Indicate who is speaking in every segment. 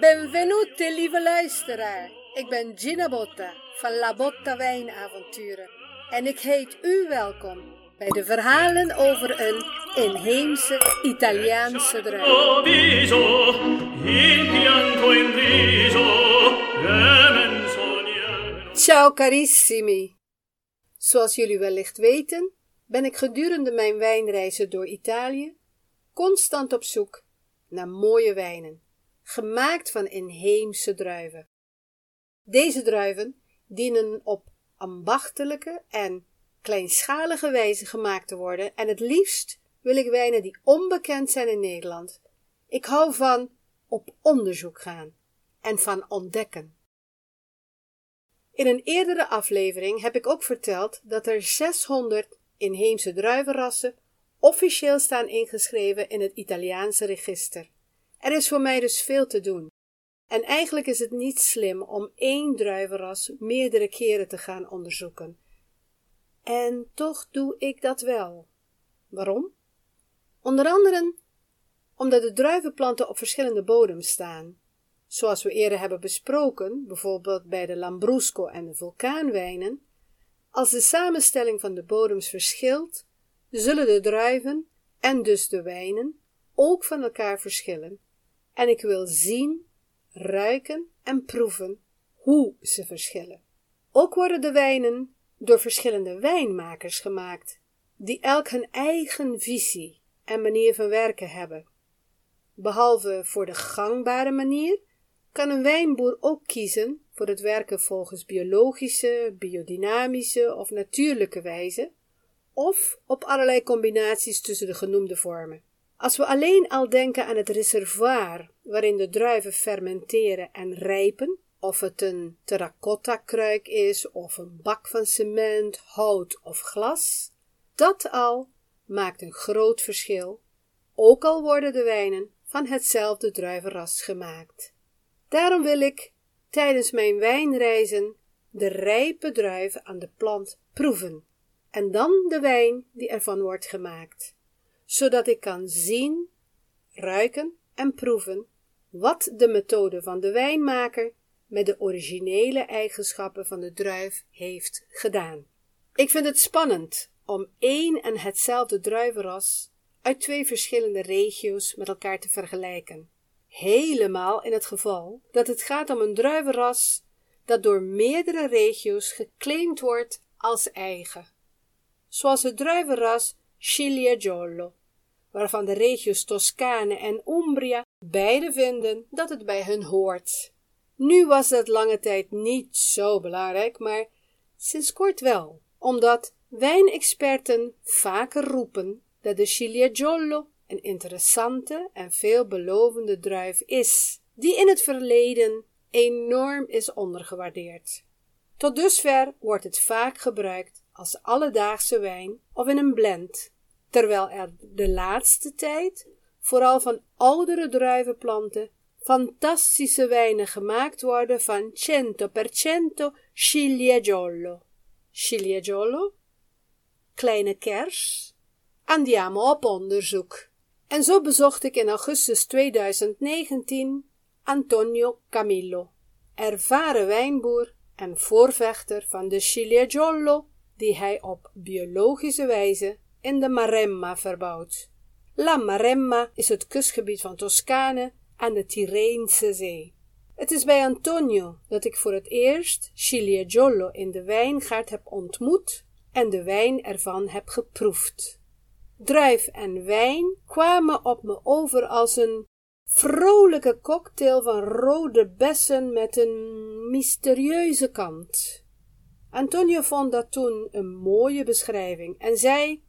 Speaker 1: Benvenuti, lieve luisteraar. Ik ben Gina Botta van La Botta Wijnavonturen. En ik heet u welkom bij de verhalen over een inheemse Italiaanse druif. Ciao carissimi. Zoals jullie wellicht weten, ben ik gedurende mijn wijnreizen door Italië constant op zoek naar mooie wijnen, gemaakt van inheemse druiven. Deze druiven dienen op ambachtelijke en kleinschalige wijze gemaakt te worden en het liefst wil ik wijnen die onbekend zijn in Nederland. Ik hou van op onderzoek gaan en van ontdekken. In een eerdere aflevering heb ik ook verteld dat er 600 inheemse druivenrassen officieel staan ingeschreven in het Italiaanse register. Er is voor mij dus veel te doen. En eigenlijk is het niet slim om één druivenras meerdere keren te gaan onderzoeken. En toch doe ik dat wel. Waarom? Onder andere omdat de druivenplanten op verschillende bodems staan. Zoals we eerder hebben besproken, bijvoorbeeld bij de Lambrusco en de vulkaanwijnen, als de samenstelling van de bodems verschilt, zullen de druiven en dus de wijnen ook van elkaar verschillen. En ik wil zien, ruiken en proeven hoe ze verschillen. Ook worden de wijnen door verschillende wijnmakers gemaakt, die elk hun eigen visie en manier van werken hebben. Behalve voor de gangbare manier, kan een wijnboer ook kiezen voor het werken volgens biologische, biodynamische of natuurlijke wijze, of op allerlei combinaties tussen de genoemde vormen. Als we alleen al denken aan het reservoir waarin de druiven fermenteren en rijpen, of het een terracotta-kruik is, of een bak van cement, hout of glas, dat al maakt een groot verschil, ook al worden de wijnen van hetzelfde druivenras gemaakt. Daarom wil ik tijdens mijn wijnreizen de rijpe druiven aan de plant proeven en dan de wijn die ervan wordt gemaakt, zodat ik kan zien, ruiken en proeven wat de methode van de wijnmaker met de originele eigenschappen van de druif heeft gedaan. Ik vind het spannend om één en hetzelfde druivenras uit twee verschillende regio's met elkaar te vergelijken. Helemaal in het geval dat het gaat om een druivenras dat door meerdere regio's geclaimd wordt als eigen. Zoals het druivenras Ciliegiolo, waarvan de regio's Toscane en Umbria beide vinden dat het bij hun hoort. Nu was dat lange tijd niet zo belangrijk, maar sinds kort wel, omdat wijnexperten vaker roepen dat de Ciliegiolo een interessante en veelbelovende druif is, die in het verleden enorm is ondergewaardeerd. Tot dusver wordt het vaak gebruikt als alledaagse wijn of in een blend, terwijl er de laatste tijd vooral van oudere druivenplanten fantastische wijnen gemaakt worden van 100% ciliegiolo. Ciliegiolo? Kleine kers? Andiamo op onderzoek. En zo bezocht ik in augustus 2019 Antonio Camillo, ervaren wijnboer en voorvechter van de Ciliegiolo, die hij op biologische wijze in de Maremma verbouwt. La Maremma is het kustgebied van Toscane aan de Tirreense zee. Het is bij Antonio dat ik voor het eerst Ciliegiolo in de wijngaard heb ontmoet en de wijn ervan heb geproefd. Druif en wijn kwamen op me over als een vrolijke cocktail van rode bessen met een mysterieuze kant. Antonio vond dat toen een mooie beschrijving en zei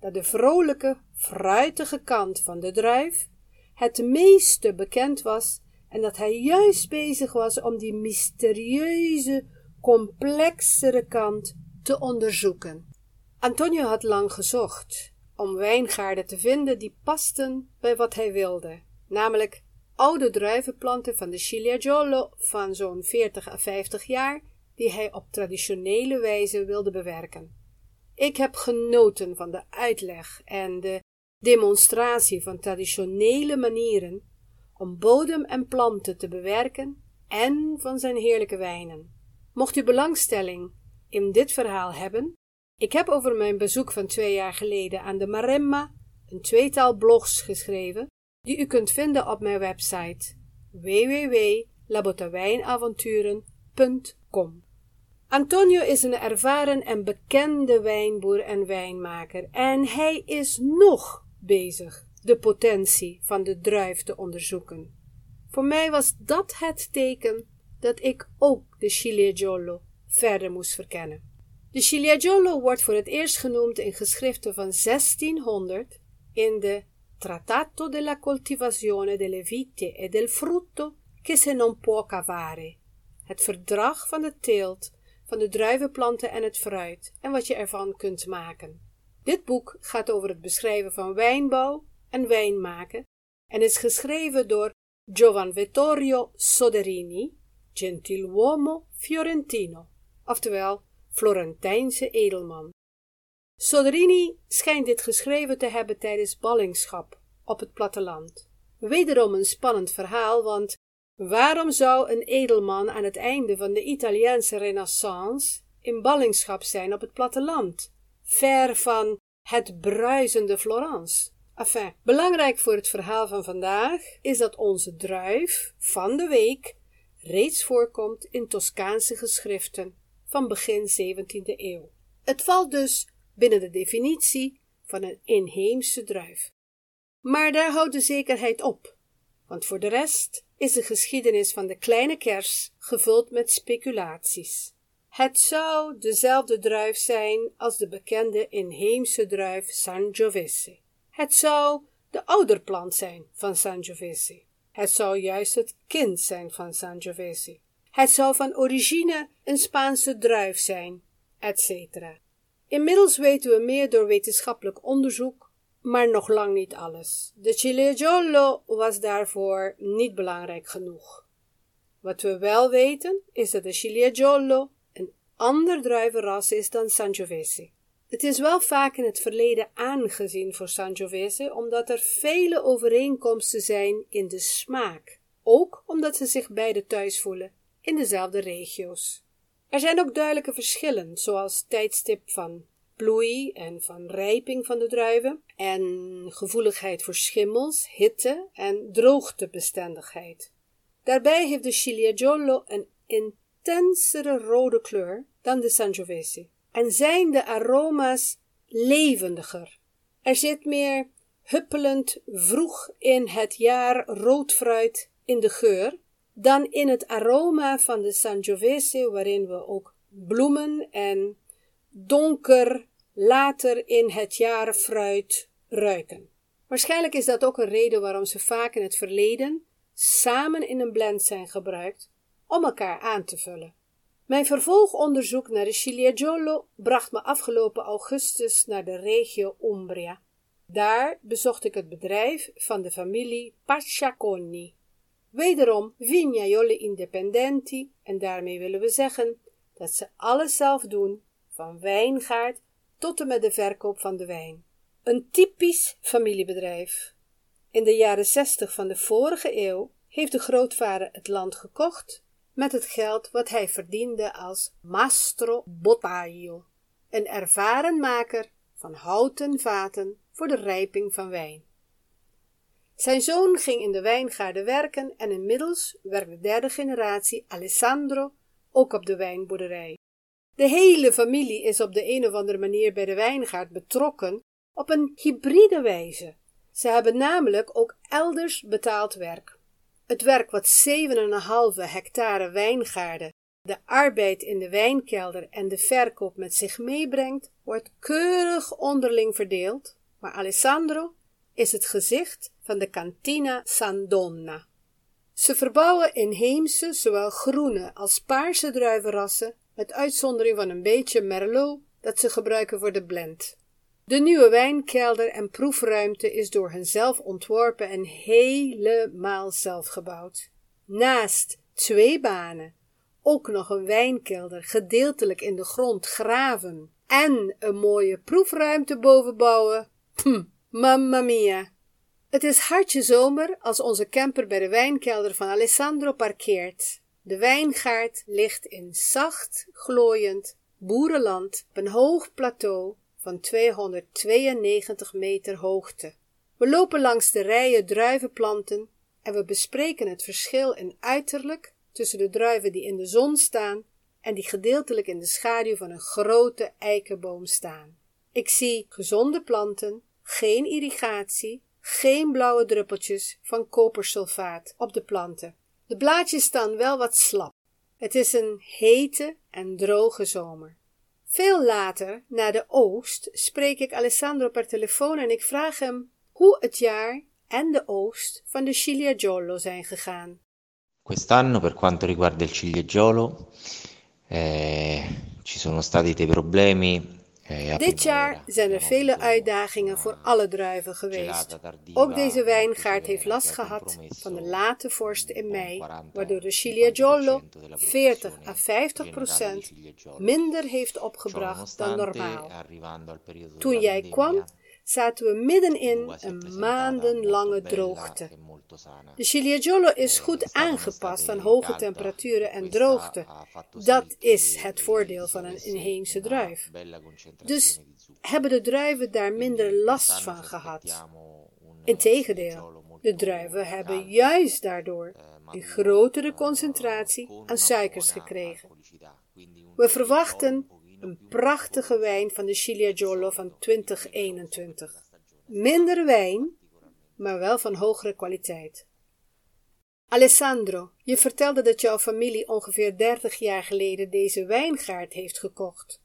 Speaker 1: dat de vrolijke, fruitige kant van de druif het meeste bekend was en dat hij juist bezig was om die mysterieuze, complexere kant te onderzoeken. Antonio had lang gezocht om wijngaarden te vinden die pasten bij wat hij wilde, namelijk oude druivenplanten van de Ciliegiolo van zo'n 40 à 50 jaar, die hij op traditionele wijze wilde bewerken. Ik heb genoten van de uitleg en de demonstratie van traditionele manieren om bodem en planten te bewerken en van zijn heerlijke wijnen. Mocht u belangstelling in dit verhaal hebben, ik heb over mijn bezoek van twee jaar geleden aan de Maremma een tweetal blogs geschreven die u kunt vinden op mijn website www.labotawijnavonturen.com. Antonio is een ervaren en bekende wijnboer en wijnmaker en hij is nog bezig de potentie van de druif te onderzoeken. Voor mij was dat het teken dat ik ook de Ciliegolo verder moest verkennen. De Ciliegolo wordt voor het eerst genoemd in geschriften van 1600 in de Trattato della coltivazione delle vite e del frutto che se non può cavare, het verdrag van de teelt van de druivenplanten en het fruit en wat je ervan kunt maken. Dit boek gaat over het beschrijven van wijnbouw en wijnmaken en is geschreven door Giovan Vittorio Soderini, gentiluomo fiorentino, oftewel Florentijnse edelman. Soderini schijnt dit geschreven te hebben tijdens ballingschap op het platteland. Wederom een spannend verhaal, want waarom zou een edelman aan het einde van de Italiaanse renaissance in ballingschap zijn op het platteland, ver van het bruisende Florence? Enfin, belangrijk voor het verhaal van vandaag is dat onze druif van de week reeds voorkomt in Toscaanse geschriften van begin 17e eeuw. Het valt dus binnen de definitie van een inheemse druif. Maar daar houdt de zekerheid op, want voor de rest is de geschiedenis van de kleine kers gevuld met speculaties. Het zou dezelfde druif zijn als de bekende inheemse druif Sangiovese. Het zou de ouderplant zijn van Sangiovese. Het zou juist het kind zijn van Sangiovese. Het zou van origine een Spaanse druif zijn, etc. Inmiddels weten we meer door wetenschappelijk onderzoek, maar nog lang niet alles. De Ciliegolo was daarvoor niet belangrijk genoeg. Wat we wel weten, is dat de Ciliegolo een ander druivenras is dan Sangiovese. Het is wel vaak in het verleden aangezien voor Sangiovese, omdat er vele overeenkomsten zijn in de smaak, ook omdat ze zich beide thuis voelen in dezelfde regio's. Er zijn ook duidelijke verschillen, zoals tijdstip van bloei en van rijping van de druiven en gevoeligheid voor schimmels, hitte en droogtebestendigheid. Daarbij heeft de Ciliegolo een intensere rode kleur dan de Sangiovese en zijn de aroma's levendiger. Er zit meer huppelend vroeg in het jaar rood fruit in de geur dan in het aroma van de Sangiovese waarin we ook bloemen en donker later in het jaar fruit ruiken. Waarschijnlijk is dat ook een reden waarom ze vaak in het verleden samen in een blend zijn gebruikt om elkaar aan te vullen. Mijn vervolgonderzoek naar de Ciliegolo bracht me afgelopen augustus naar de regio Umbria. Daar bezocht ik het bedrijf van de familie Pacciaconi. Wederom vignaioli indipendenti, en daarmee willen we zeggen dat ze alles zelf doen, van wijngaard tot en met de verkoop van de wijn. Een typisch familiebedrijf. In de jaren zestig van de vorige eeuw heeft de grootvader het land gekocht met het geld wat hij verdiende als mastro bottaio, een ervaren maker van houten vaten voor de rijping van wijn. Zijn zoon ging in de wijngaarden werken en inmiddels werkt de derde generatie Alessandro ook op de wijnboerderij. De hele familie is op de een of andere manier bij de wijngaard betrokken op een hybride wijze. Ze hebben namelijk ook elders betaald werk. Het werk wat 7,5 hectare wijngaarden, de arbeid in de wijnkelder en de verkoop met zich meebrengt, wordt keurig onderling verdeeld, maar Alessandro is het gezicht van de Cantina Sandonna. Ze verbouwen inheemse, zowel groene als paarse druivenrassen, met uitzondering van een beetje Merlot dat ze gebruiken voor de blend. De nieuwe wijnkelder en proefruimte is door hen zelf ontworpen en helemaal zelf gebouwd. Naast twee banen ook nog een wijnkelder gedeeltelijk in de grond graven en een mooie proefruimte boven bouwen. Hm, Mamma mia. Het is hartje zomer als onze camper bij de wijnkelder van Alessandro parkeert. De wijngaard ligt in zacht, glooiend boerenland op een hoog plateau van 292 meter hoogte. We lopen langs de rijen druivenplanten en we bespreken het verschil in uiterlijk tussen de druiven die in de zon staan en die gedeeltelijk in de schaduw van een grote eikenboom staan. Ik zie gezonde planten, geen irrigatie, geen blauwe druppeltjes van kopersulfaat op de planten. De blaadjes staan wel wat slap. Het is een hete en droge zomer. Veel later, na de oogst, spreek ik Alessandro per telefoon en ik vraag hem hoe het jaar en de oogst van de ciliegio zijn gegaan.
Speaker 2: Quest'anno, per quanto riguarda il ciliegio, eh, ci sono stati dei problemi
Speaker 1: dit jaar zijn er vele uitdagingen voor alle druiven geweest. Ook deze wijngaard heeft last gehad van de late vorst in mei, waardoor de Ciliegio 40 à 50 procent minder heeft opgebracht dan normaal. Toen jij kwam, zaten we middenin een maandenlange droogte. De Ciliegio is goed aangepast aan hoge temperaturen en droogte. Dat is het voordeel van een inheemse druif. Dus hebben de druiven daar minder last van gehad. Integendeel, de druiven hebben juist daardoor een grotere concentratie aan suikers gekregen. We verwachten een prachtige wijn van de Ciliegio van 2021. Minder wijn, maar wel van hogere kwaliteit. Alessandro, je vertelde dat jouw familie ongeveer 30 jaar geleden deze wijngaard heeft gekocht.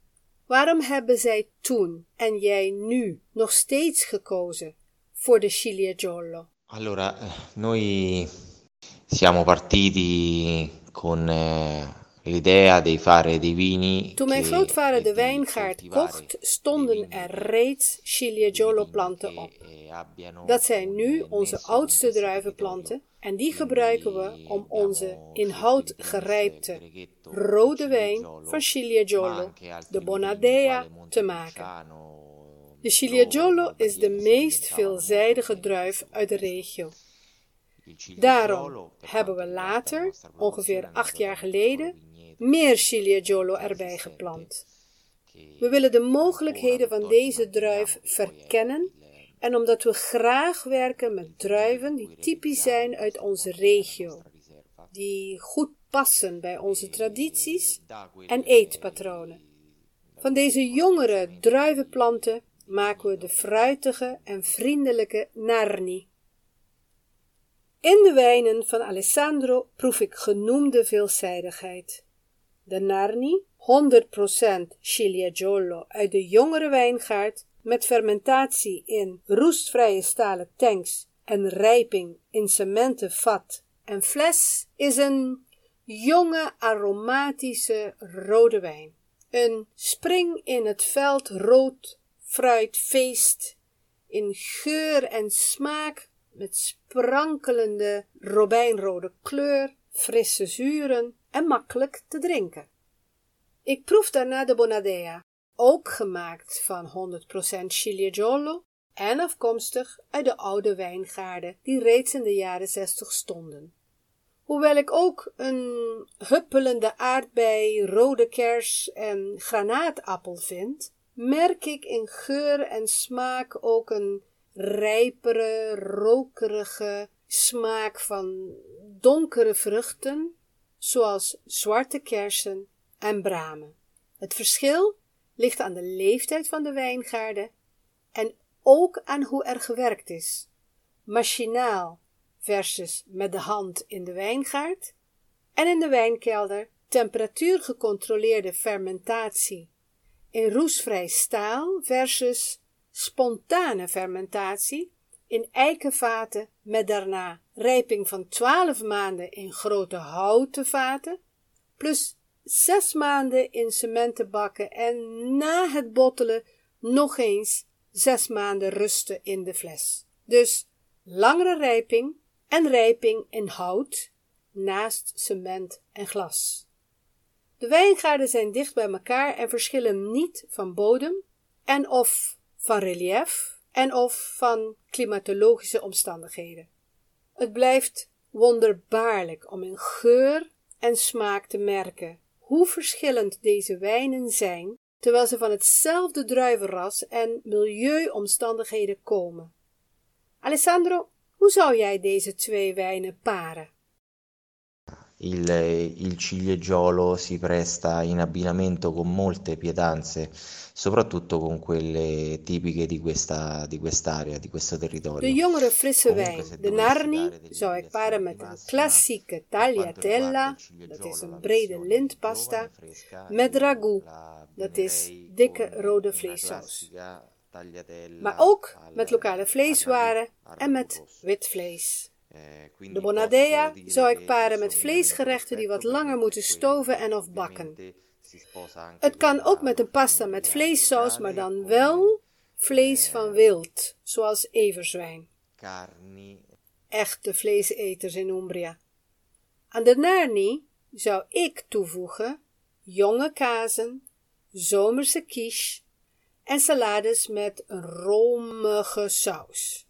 Speaker 1: Waarom hebben zij toen en jij nu nog steeds gekozen voor de Ciliegio?
Speaker 2: Allora, eh, noi siamo partiti con eh,
Speaker 1: toen mijn grootvader de wijngaard kocht, stonden er reeds Ciliegio planten op. Dat zijn nu onze oudste druivenplanten en die gebruiken we om onze in hout gerijpte rode wijn van Ciliegio, de Bonadea, te maken. De Ciliegio is de meest veelzijdige druif uit de regio. Daarom hebben we later, ongeveer acht jaar geleden, meer ciliegio erbij geplant. We willen de mogelijkheden van deze druif verkennen en omdat we graag werken met druiven die typisch zijn uit onze regio, die goed passen bij onze tradities en eetpatronen. Van deze jongere druivenplanten maken we de fruitige en vriendelijke Narni. In de wijnen van Alessandro proef ik genoemde veelzijdigheid de Narni, 100% Ciliegio uit de jongere wijngaard met fermentatie in roestvrije stalen tanks en rijping in cementen vat en fles is een jonge aromatische rode wijn. Een spring in het veld rood fruitfeest in geur en smaak met sprankelende robijnrode kleur, frisse zuren en makkelijk te drinken. Ik proef daarna de Bonadea, ook gemaakt van 100% Ciliegio en afkomstig uit de oude wijngaarden die reeds in de jaren 60 stonden. Hoewel ik ook een huppelende aardbei, rode kers en granaatappel vind, merk ik in geur en smaak ook een rijpere, rokerige smaak van donkere vruchten zoals zwarte kersen en bramen. Het verschil ligt aan de leeftijd van de wijngaarden en ook aan hoe er gewerkt is. Machinaal versus met de hand in de wijngaard en in de wijnkelder temperatuurgecontroleerde fermentatie in roestvrij staal versus spontane fermentatie in eikenvaten met daarna rijping van twaalf maanden in grote houten vaten, plus zes maanden in cementen bakken en na het bottelen nog eens zes maanden rusten in de fles. Dus langere rijping en rijping in hout naast cement en glas. De wijngaarden zijn dicht bij elkaar en verschillen niet van bodem en of van relief en of van klimatologische omstandigheden. Het blijft wonderbaarlijk om in geur en smaak te merken hoe verschillend deze wijnen zijn, terwijl ze van hetzelfde druivenras en milieuomstandigheden komen. Alessandro, hoe zou jij deze twee wijnen paren?
Speaker 2: Il, il ciliegiolo si presta in abbinamento con molte pietanze, soprattutto con quelle tipiche di, questa, di quest'area, di questo territorio.
Speaker 1: De jongere frisse wijn, de Narni, zou ik paren met een klassieke tagliatella, dat is een brede lintpasta, met ragout, dat is dikke rode vleessaus. Maar ook met lokale vleeswaren en met wit vlees. Eh, de bonadea zou ik paren met vleesgerechten die wat langer moeten stoven en of bakken. Het kan ook met een pasta met vleessaus, maar dan wel vlees van eh, wild, zoals everzwijn. Echte vleeseters in Umbria. Aan de narni zou ik toevoegen jonge kazen, zomerse quiche en salades met een romige saus.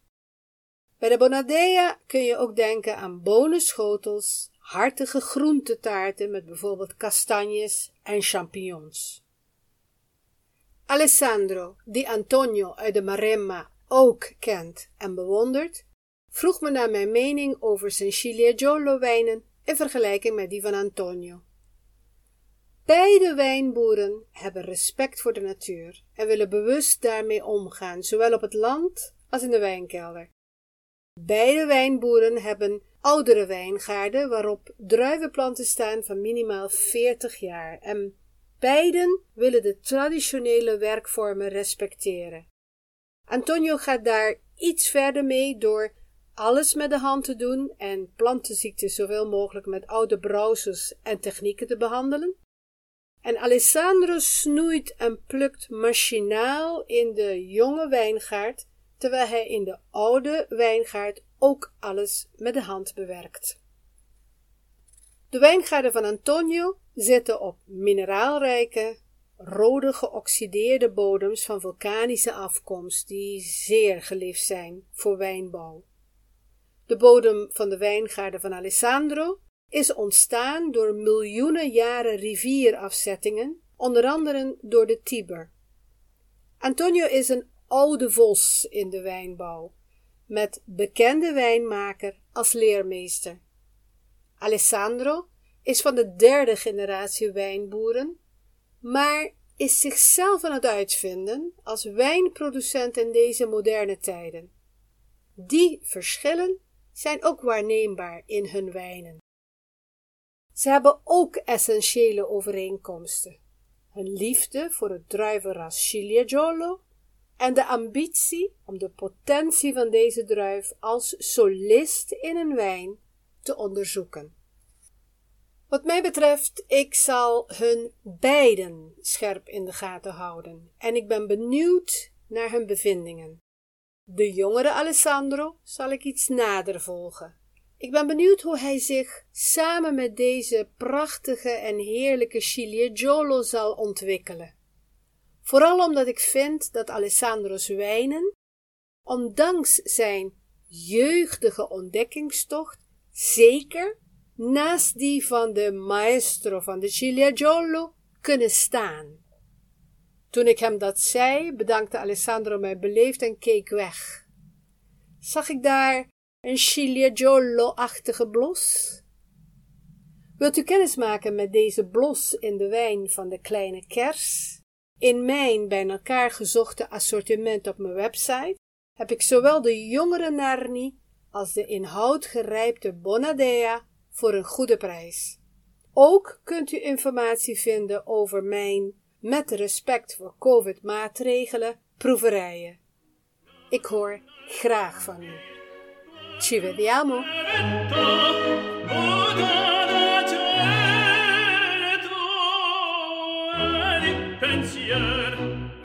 Speaker 1: Bij de Bonadea kun je ook denken aan bonenschotels, hartige groentetaarten met bijvoorbeeld kastanjes en champignons. Alessandro, die Antonio uit de Maremma ook kent en bewondert, vroeg me naar mijn mening over zijn wijnen in vergelijking met die van Antonio. Beide wijnboeren hebben respect voor de natuur en willen bewust daarmee omgaan, zowel op het land als in de wijnkelder. Beide wijnboeren hebben oudere wijngaarden waarop druivenplanten staan van minimaal 40 jaar en beiden willen de traditionele werkvormen respecteren. Antonio gaat daar iets verder mee door alles met de hand te doen en plantenziekten zoveel mogelijk met oude brouwsels en technieken te behandelen. En Alessandro snoeit en plukt machinaal in de jonge wijngaard terwijl hij in de oude wijngaard ook alles met de hand bewerkt. De wijngaarden van Antonio zitten op mineraalrijke, rode geoxideerde bodems van vulkanische afkomst die zeer geliefd zijn voor wijnbouw. De bodem van de wijngaarden van Alessandro is ontstaan door miljoenen jaren rivierafzettingen, onder andere door de Tiber. Antonio is een oude vos in de wijnbouw, met bekende wijnmaker als leermeester. Alessandro is van de derde generatie wijnboeren, maar is zichzelf aan het uitvinden als wijnproducent in deze moderne tijden. Die verschillen zijn ook waarneembaar in hun wijnen. Ze hebben ook essentiële overeenkomsten. Hun liefde voor het druivenras Ciliegiolo en de ambitie om de potentie van deze druif als solist in een wijn te onderzoeken. Wat mij betreft, ik zal hun beiden scherp in de gaten houden en ik ben benieuwd naar hun bevindingen. De jongere Alessandro zal ik iets nader volgen. Ik ben benieuwd hoe hij zich samen met deze prachtige en heerlijke Ciliegiolo zal ontwikkelen. Vooral omdat ik vind dat Alessandro's wijnen, ondanks zijn jeugdige ontdekkingstocht, zeker naast die van de maestro van de Ciliegiolo kunnen staan. Toen ik hem dat zei, bedankte Alessandro mij beleefd en keek weg. Zag ik daar een Ciliegiolo-achtige blos? Wilt u kennis maken met deze blos in de wijn van de kleine kers? In mijn bij elkaar gezochte assortiment op mijn website heb ik zowel de jongere Narni als de in hout gerijpte Bonadea voor een goede prijs. Ook kunt u informatie vinden over mijn, met respect voor COVID-maatregelen, proeverijen. Ik hoor graag van u. Ci vediamo!